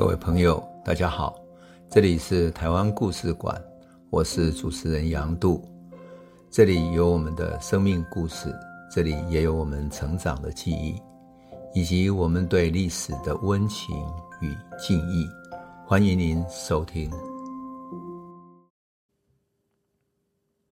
各位朋友，大家好，这里是台湾故事馆，我是主持人杨度，这里有我们的生命故事，这里也有我们成长的记忆，以及我们对历史的温情与敬意，欢迎您收听。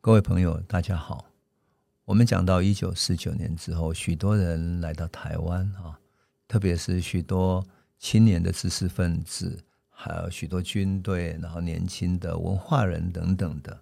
各位朋友，大家好，我们讲到一九四九年之后，许多人来到台湾啊，特别是许多。青年的知识分子，还有许多军队，然后年轻的文化人等等的。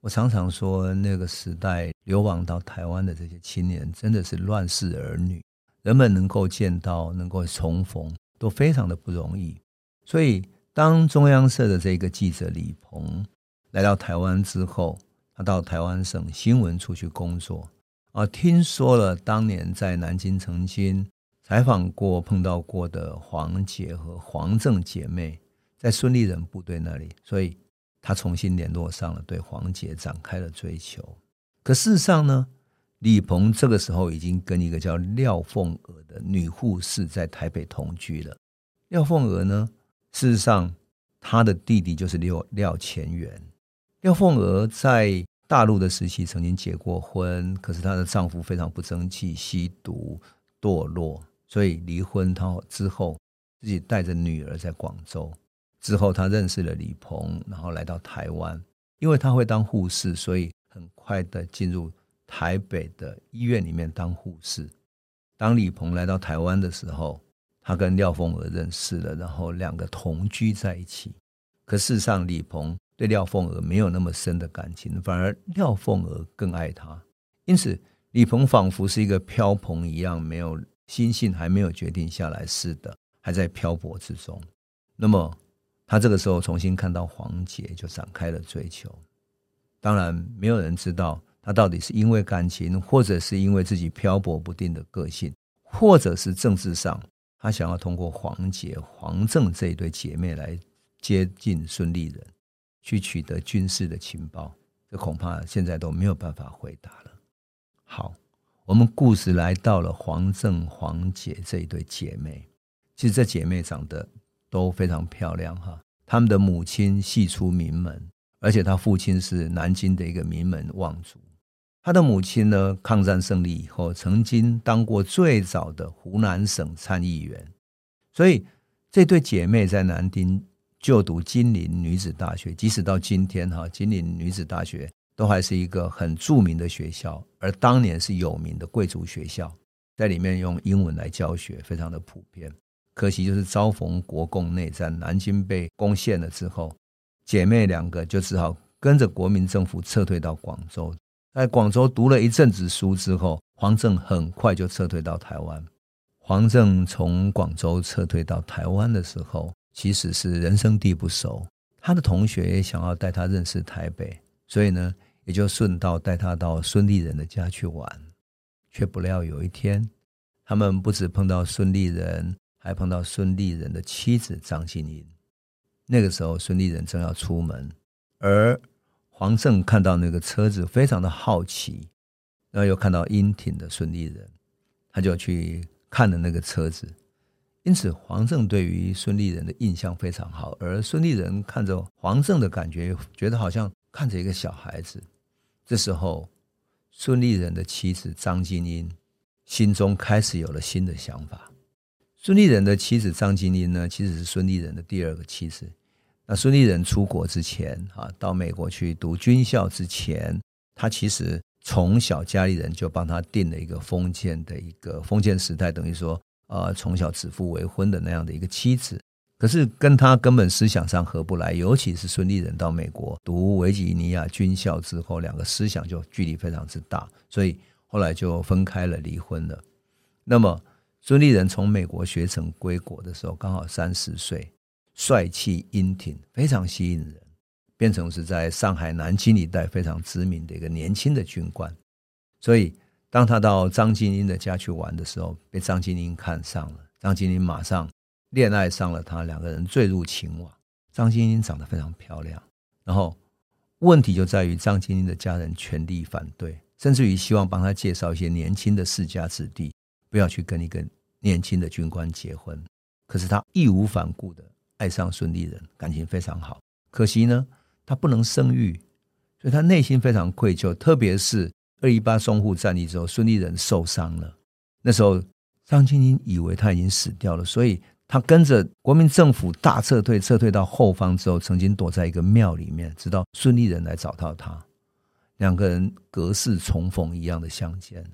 我常常说，那个时代流亡到台湾的这些青年，真的是乱世儿女。人们能够见到，能够重逢，都非常的不容易。所以，当中央社的这个记者李鹏来到台湾之后，他到台湾省新闻处去工作，啊，听说了当年在南京曾经。采访过、碰到过的黄捷和黄正姐妹，在孙立人部队那里，所以他重新联络上了，对黄捷展开了追求。可事实上呢，李鹏这个时候已经跟一个叫廖凤娥的女护士在台北同居了。廖凤娥呢，事实上她的弟弟就是廖廖乾元。廖凤娥在大陆的时期曾经结过婚，可是她的丈夫非常不争气，吸毒堕落。所以离婚，他之后自己带着女儿在广州。之后，他认识了李鹏，然后来到台湾。因为他会当护士，所以很快的进入台北的医院里面当护士。当李鹏来到台湾的时候，他跟廖凤娥认识了，然后两个同居在一起。可事实上，李鹏对廖凤娥没有那么深的感情，反而廖凤娥更爱他。因此，李鹏仿佛是一个飘蓬一样，没有。心性还没有决定下来似的，还在漂泊之中。那么，他这个时候重新看到黄杰，就展开了追求。当然，没有人知道他到底是因为感情，或者是因为自己漂泊不定的个性，或者是政治上，他想要通过黄杰、黄正这一对姐妹来接近孙立人，去取得军事的情报。这恐怕现在都没有办法回答了。好。我们故事来到了黄正、黄姐这一对姐妹。其实这姐妹长得都非常漂亮哈。她们的母亲系出名门，而且她父亲是南京的一个名门望族。她的母亲呢，抗战胜利以后曾经当过最早的湖南省参议员。所以这对姐妹在南京就读金陵女子大学，即使到今天哈，金陵女子大学。都还是一个很著名的学校，而当年是有名的贵族学校，在里面用英文来教学，非常的普遍。可惜就是遭逢国共内战，南京被攻陷了之后，姐妹两个就只好跟着国民政府撤退到广州。在广州读了一阵子书之后，黄正很快就撤退到台湾。黄正从广州撤退到台湾的时候，其实是人生地不熟，他的同学也想要带他认识台北。所以呢，也就顺道带他到孙立人的家去玩，却不料有一天，他们不止碰到孙立人，还碰到孙立人的妻子张金英。那个时候，孙立人正要出门，而黄正看到那个车子，非常的好奇，然后又看到英挺的孙立人，他就去看了那个车子。因此，黄正对于孙立人的印象非常好，而孙立人看着黄正的感觉，觉得好像。看着一个小孩子，这时候，孙立人的妻子张金英心中开始有了新的想法。孙立人的妻子张金英呢，其实是孙立人的第二个妻子。那孙立人出国之前，啊，到美国去读军校之前，他其实从小家里人就帮他定了一个封建的一个封建时代，等于说，呃，从小指腹为婚的那样的一个妻子。可是跟他根本思想上合不来，尤其是孙立人到美国读维吉尼亚军校之后，两个思想就距离非常之大，所以后来就分开了，离婚了。那么孙立人从美国学成归国的时候，刚好三十岁，帅气英挺，非常吸引人，变成是在上海南京一带非常知名的一个年轻的军官。所以当他到张金英的家去玩的时候，被张金英看上了，张金英马上。恋爱上了他，两个人坠入情网。张晶晶长得非常漂亮，然后问题就在于张晶晶的家人全力反对，甚至于希望帮他介绍一些年轻的世家子弟，不要去跟一个年轻的军官结婚。可是他义无反顾的爱上孙立人，感情非常好。可惜呢，他不能生育，所以他内心非常愧疚。特别是二一八淞沪战役之后，孙立人受伤了，那时候张晶晶以为他已经死掉了，所以他跟着国民政府大撤退，撤退到后方之后，曾经躲在一个庙里面，直到孙立人来找到他，两个人隔世重逢一样的相见了。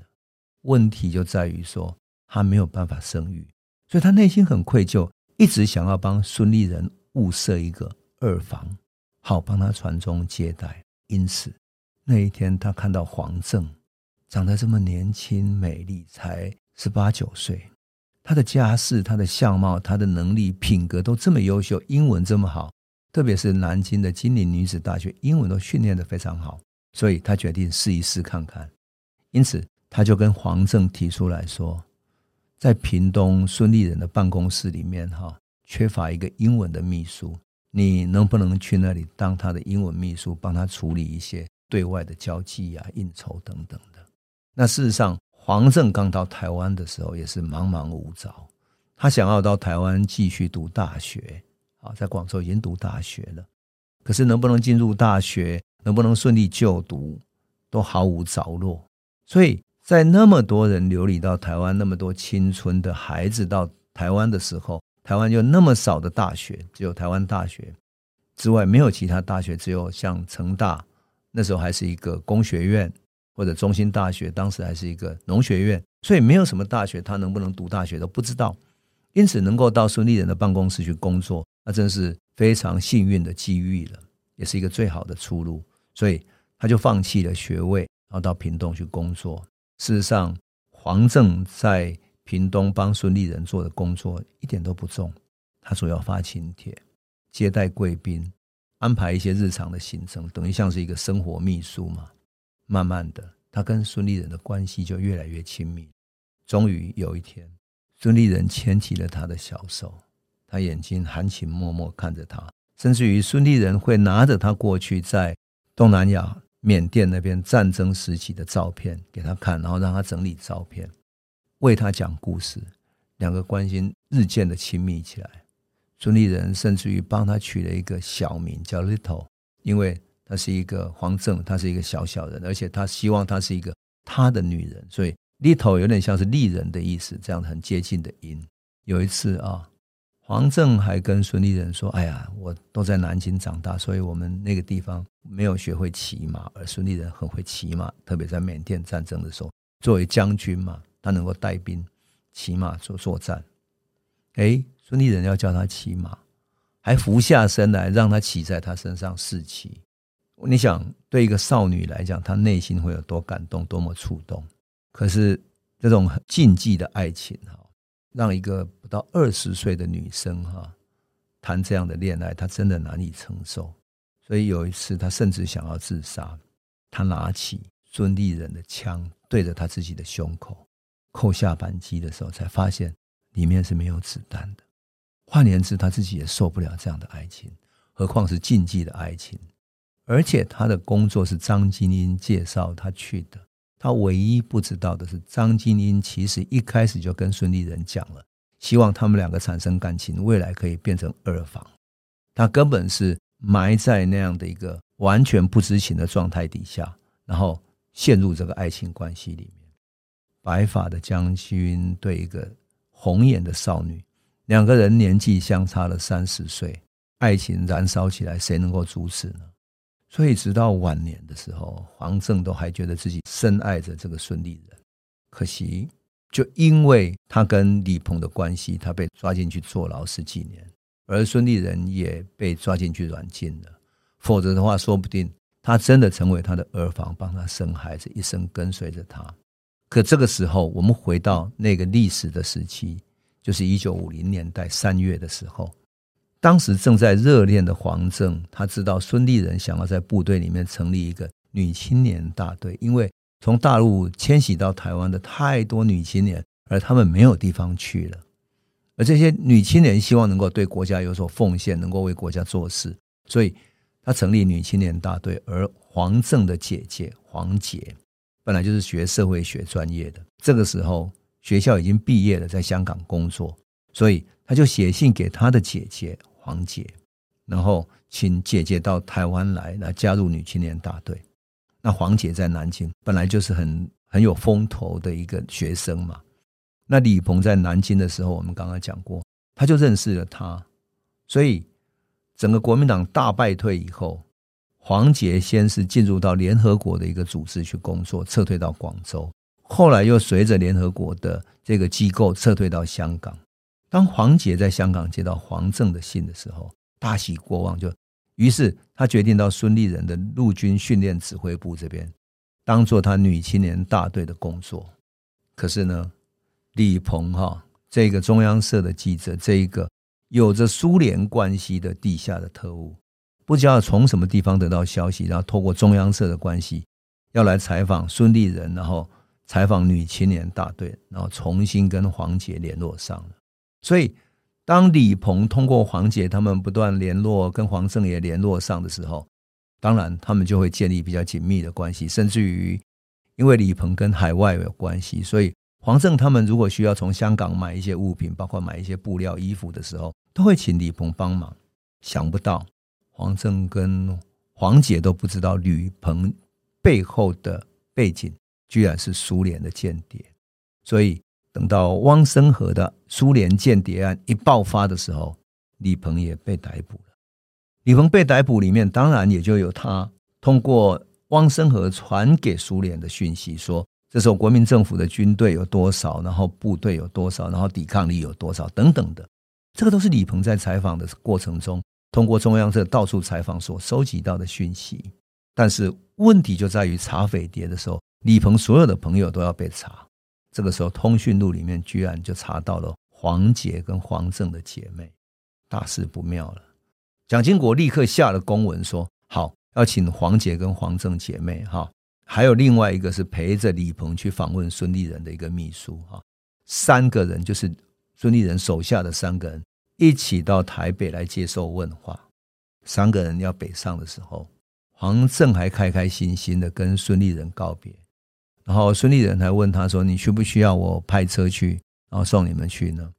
问题就在于说，他没有办法生育，所以他内心很愧疚，一直想要帮孙立人物色一个二房，好帮他传宗接代。因此，那一天他看到黄正长得这么年轻美丽，才十八九岁，他的家世、他的相貌、他的能力、品格都这么优秀，英文这么好，特别是南京的金陵女子大学，英文都训练得非常好，所以他决定试一试看看。因此，他就跟黄正提出来说，在屏东孙立人的办公室里面，哈，缺乏一个英文的秘书，你能不能去那里当他的英文秘书，帮他处理一些对外的交际啊、应酬等等的？那事实上，黄正刚到台湾的时候也是茫茫无着，他想要到台湾继续读大学，啊，在广州已经读大学了，可是能不能进入大学，能不能顺利就读，都毫无着落，所以。在那么多人流离到台湾，那么多青春的孩子到台湾的时候，台湾就那么少的大学，只有台湾大学之外没有其他大学，只有像成大那时候还是一个工学院，或者中心大学当时还是一个农学院，所以没有什么大学，他能不能读大学都不知道。因此能够到孙立人的办公室去工作，那真是非常幸运的机遇了，也是一个最好的出路。所以他就放弃了学位，然后到屏东去工作。事实上，黄正在屏东帮孙立人做的工作一点都不重，他主要发请帖、接待贵宾、安排一些日常的行程，等于像是一个生活秘书嘛。慢慢的，他跟孙立人的关系就越来越亲密。终于有一天，孙立人牵起了他的小手，他眼睛含情脉脉看着他，甚至于孙立人会拿着他过去在东南亚。缅甸那边战争时期的照片给他看，然后让他整理照片，为他讲故事，两个关系日渐的亲密起来。孙立人甚至于帮他取了一个小名叫 Little，因为他是一个黄正，他是一个小小人，而且他希望他是一个他的女人，所以 Little 有点像是丽人的意思，这样很接近的音。有一次啊。黄正还跟孙立人说：“哎呀，我都在南京长大，所以我们那个地方没有学会骑马，而孙立人很会骑马，特别在缅甸战争的时候，作为将军嘛，他能够带兵骑马做作战。哎，孙立人要叫他骑马，还俯下身来让他骑在他身上试骑。你想，对一个少女来讲，她内心会有多感动，多么触动？可是这种禁忌的爱情哈。”让一个不到二十岁的女生哈谈这样的恋爱，她真的难以承受。所以有一次，她甚至想要自杀。她拿起孙立人的枪，对着她自己的胸口，扣下扳机的时候，才发现里面是没有子弹的。换言之，她自己也受不了这样的爱情，何况是禁忌的爱情。而且他的工作是张金英介绍他去的。他唯一不知道的是，张金英其实一开始就跟孙立人讲了，希望他们两个产生感情，未来可以变成二房。他根本是埋在那样的一个完全不知情的状态底下，然后陷入这个爱情关系里面。白发的将军对一个红眼的少女，两个人年纪相差了三十岁，爱情燃烧起来，谁能够阻止呢？所以，直到晚年的时候，黄正都还觉得自己深爱着这个孙立人。可惜，就因为他跟李鹏的关系，他被抓进去坐牢十几年，而孙立人也被抓进去软禁了。否则的话，说不定他真的成为他的儿房，帮他生孩子，一生跟随着他。可这个时候，我们回到那个历史的时期，就是一九五零年代三月的时候。当时正在热恋的黄正，他知道孙立人想要在部队里面成立一个女青年大队，因为从大陆迁徙到台湾的太多女青年，而他们没有地方去了。而这些女青年希望能够对国家有所奉献，能够为国家做事，所以他成立女青年大队。而黄正的姐姐黄杰本来就是学社会学专业的，这个时候学校已经毕业了，在香港工作，所以他就写信给他的姐姐。黄姐，然后请姐姐到台湾来，来加入女青年大队。那黄姐在南京本来就是很很有风头的一个学生嘛。那李鹏在南京的时候，我们刚刚讲过，他就认识了他。所以整个国民党大败退以后，黄杰先是进入到联合国的一个组织去工作，撤退到广州，后来又随着联合国的这个机构撤退到香港。当黄杰在香港接到黄正的信的时候，大喜过望，就于是他决定到孙立人的陆军训练指挥部这边，当做他女青年大队的工作。可是呢，李鹏哈这个中央社的记者，这一个有着苏联关系的地下的特务。不知道从什么地方得到消息，然后透过中央社的关系，要来采访孙立人，然后采访女青年大队，然后重新跟黄杰联络上了。所以，当李鹏通过黄姐他们不断联络，跟黄正也联络上的时候，当然他们就会建立比较紧密的关系，甚至于因为李鹏跟海外有关系，所以黄正他们如果需要从香港买一些物品，包括买一些布料、衣服的时候，都会请李鹏帮忙。想不到。黄正跟黄姐都不知道李鹏背后的背景居然是苏联的间谍，所以等到汪森和的苏联间谍案一爆发的时候，李鹏也被逮捕了。李鹏被逮捕里面，当然也就有他通过汪森和传给苏联的讯息，说这时候国民政府的军队有多少，然后部队有多少，然后抵抗力有多少等等的，这个都是李鹏在采访的过程中。通过中央社到处采访所收集到的讯息，但是问题就在于查匪谍的时候，李鹏所有的朋友都要被查。这个时候，通讯录里面居然就查到了黄杰跟黄正的姐妹，大事不妙了。蒋经国立刻下了公文说：“好，要请黄杰跟黄正姐妹哈，还有另外一个是陪着李鹏去访问孙立人的一个秘书哈，三个人就是孙立人手下的三个人。”一起到台北来接受问话，三个人要北上的时候，黄正还开开心心的跟孙立人告别，然后孙立人还问他说：“你需不需要我派车去，然后送你们去呢？”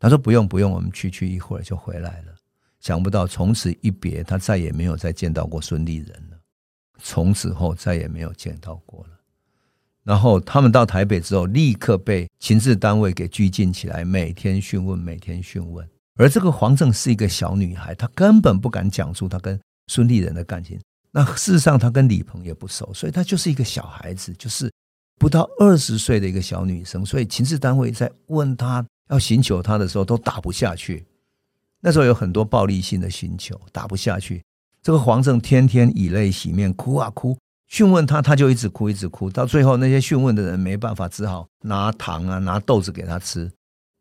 他说：“不用，不用，我们去去一会儿就回来了。”想不到从此一别，他再也没有再见到过孙立人了。从此后再也没有见到过了。然后他们到台北之后，立刻被情治单位给拘禁起来，每天讯问，每天讯问。而这个黄正是一个小女孩，她根本不敢讲出她跟孙立人的感情。那事实上，她跟李鹏也不熟，所以她就是一个小孩子，就是不到二十岁的一个小女生。所以情治单位在问她要寻求她的时候，都打不下去。那时候有很多暴力性的寻求，打不下去。这个黄正天天以泪洗面，哭啊哭，讯问他，他就一直哭，一直哭。到最后，那些讯问的人没办法，只好拿糖啊，拿豆子给他吃。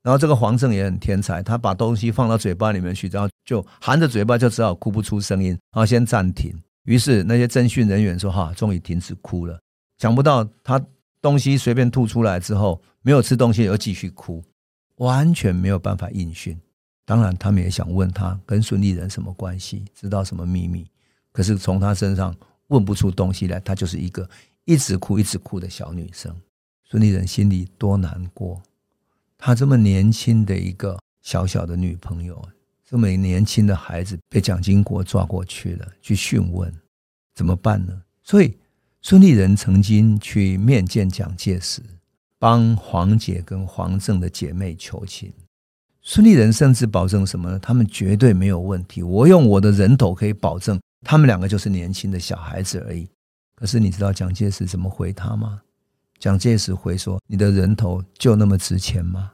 然后这个黄正也很天才，他把东西放到嘴巴里面去，然后就含着嘴巴，就只好哭不出声音，然后先暂停。于是那些侦讯人员说：“哈，终于停止哭了。”想不到他东西随便吐出来之后，没有吃东西又继续哭，完全没有办法应讯。当然，他们也想问他跟孙立人什么关系，知道什么秘密，可是从他身上问不出东西来。他就是一个一直哭、一直哭的小女生。孙立人心里多难过。他这么年轻的一个小小的女朋友，这么年轻的孩子被蒋经国抓过去了，去讯问，怎么办呢？所以孙立人曾经去面见蒋介石，帮黄姐跟黄正的姐妹求情。孙立人甚至保证什么呢？他们绝对没有问题，我用我的人头可以保证，他们两个就是年轻的小孩子而已。可是你知道蒋介石怎么回他吗？蒋介石回说：“你的人头就那么值钱吗？”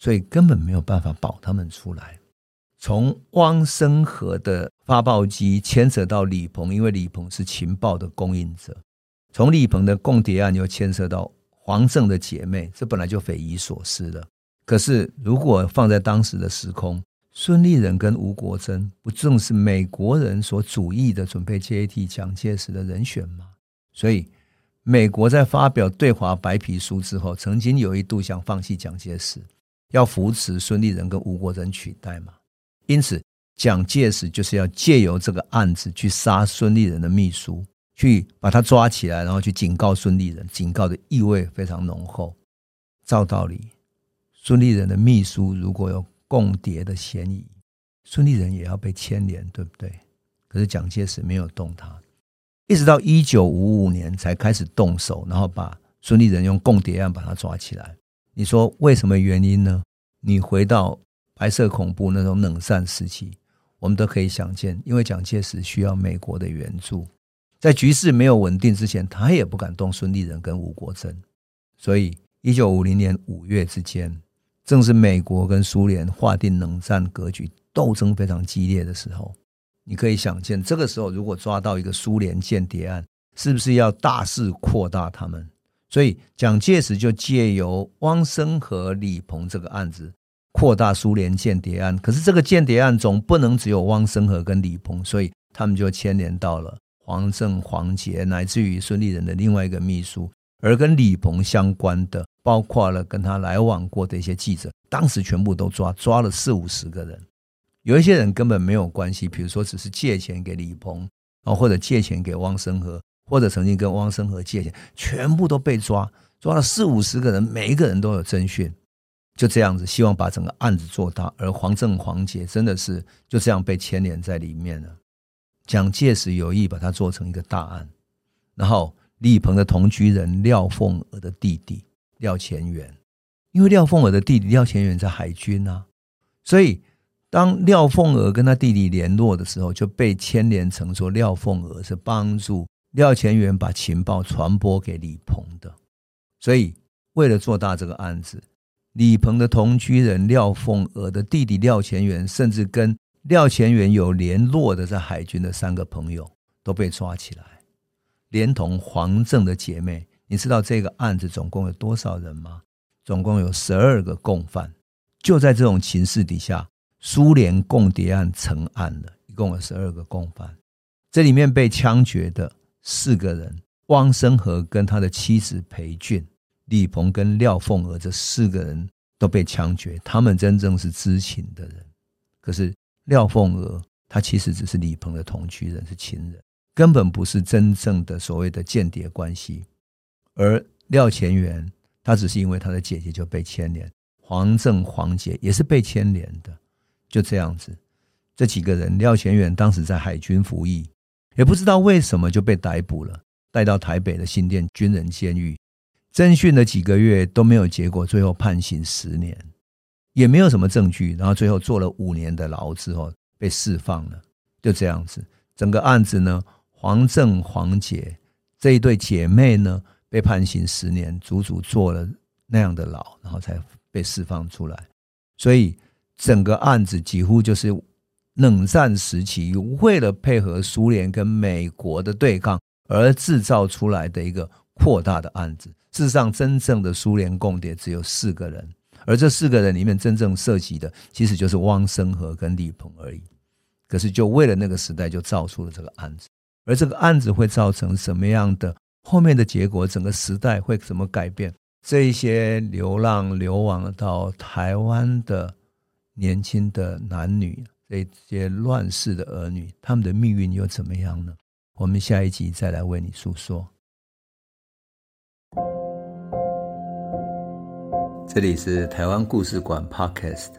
所以根本没有办法保他们出来。从汪申河的发报机牵扯到李鹏，因为李鹏是情报的供应者。从李鹏的共谍案又牵涉到黄胜的姐妹，这本来就匪夷所思了。可是如果放在当时的时空，孙立人跟吴国桢不正是美国人所主义的准备接替蒋介石的人选吗？所以美国在发表对华白皮书之后，曾经有一度想放弃蒋介石。要扶持孙立人跟吴国桢取代嘛？因此，蒋介石就是要借由这个案子去杀孙立人的秘书，去把他抓起来，然后去警告孙立人，警告的意味非常浓厚。照道理，孙立人的秘书如果有共谍的嫌疑，孙立人也要被牵连，对不对？可是蒋介石没有动他，一直到一九五五年才开始动手，然后把孙立人用共谍案把他抓起来。你说为什么原因呢？你回到白色恐怖那种冷战时期，我们都可以想见，因为蒋介石需要美国的援助，在局势没有稳定之前，他也不敢动孙立人跟吴国桢。所以，一九五零年五月之间，正是美国跟苏联划定冷战格局。斗争非常激烈的时候，你可以想见，这个时候如果抓到一个苏联间谍案，是不是要大肆扩大他们？所以蒋介石就借由汪生和李鹏这个案子扩大苏联间谍案。可是这个间谍案总不能只有汪生和跟李鹏，所以他们就牵连到了黄正、黄捷，乃至于孙立人的另外一个秘书。而跟李鹏相关的，包括了跟他来往过的一些记者，当时全部都抓，抓了四五十个人。有一些人根本没有关系，比如说只是借钱给李鹏啊，或者借钱给汪生和，或者曾经跟汪生和借钱，全部都被抓，抓了四五十个人，每一个人都有侦讯，就这样子，希望把整个案子做大。而黄正、黄捷真的是就这样被牵连在里面了。蒋介石有意把它做成一个大案，然后李鹏的同居人廖凤娥的弟弟廖乾元，因为廖凤娥的弟弟廖乾元在海军啊，所以。当廖凤娥跟他弟弟联络的时候，就被牵连成说廖凤娥是帮助廖乾元把情报传播给李鹏的。所以，为了做大这个案子，李鹏的同居人廖凤娥的弟弟廖乾元，甚至跟廖乾元有联络的在海军的三个朋友都被抓起来，连同黄正的姐妹。你知道这个案子总共有多少人吗？总共有十二个共犯。就在这种情势底下。苏联共谍案成案了，一共有十二个共犯，这里面被枪决的四个人：汪生和跟他的妻子裴俊、李鹏跟廖凤娥，这四个人都被枪决。他们真正是知情的人，可是廖凤娥她其实只是李鹏的同居人，是情人，根本不是真正的所谓的间谍关系。而廖乾元他只是因为他的姐姐就被牵连，黄正、黄杰也是被牵连的。就这样子，这几个人，廖乾元当时在海军服役，也不知道为什么就被逮捕了，带到台北的新店军人监狱，侦讯了几个月都没有结果，最后判刑十年，也没有什么证据，然后最后坐了五年的牢之后被释放了。就这样子，整个案子呢，黄正、黄姐这一对姐妹呢，被判刑十年，足足坐了那样的牢，然后才被释放出来，所以。整个案子几乎就是冷战时期为了配合苏联跟美国的对抗而制造出来的一个扩大的案子。事实上，真正的苏联共谍只有四个人，而这四个人里面真正涉及的其实就是汪生和跟李鹏而已。可是，就为了那个时代，就造出了这个案子。而这个案子会造成什么样的后面的结果？整个时代会怎么改变？这一些流浪流亡到台湾的。年轻的男女，这些乱世的儿女，他们的命运又怎么样呢？我们下一集再来为你诉说。这里是台湾故事馆 Podcast，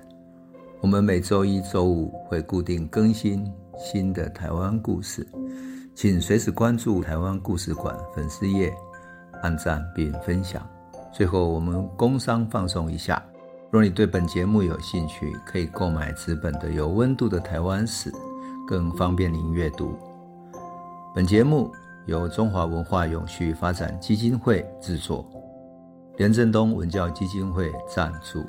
我们每周一、周五会固定更新新的台湾故事，请随时关注台湾故事馆粉丝页，按赞并分享。最后，我们工商放送一下。若你对本节目有兴趣，可以购买纸本的《有温度的台湾史》，更方便您阅读。本节目由中华文化永续发展基金会制作，廉政东文教基金会赞助。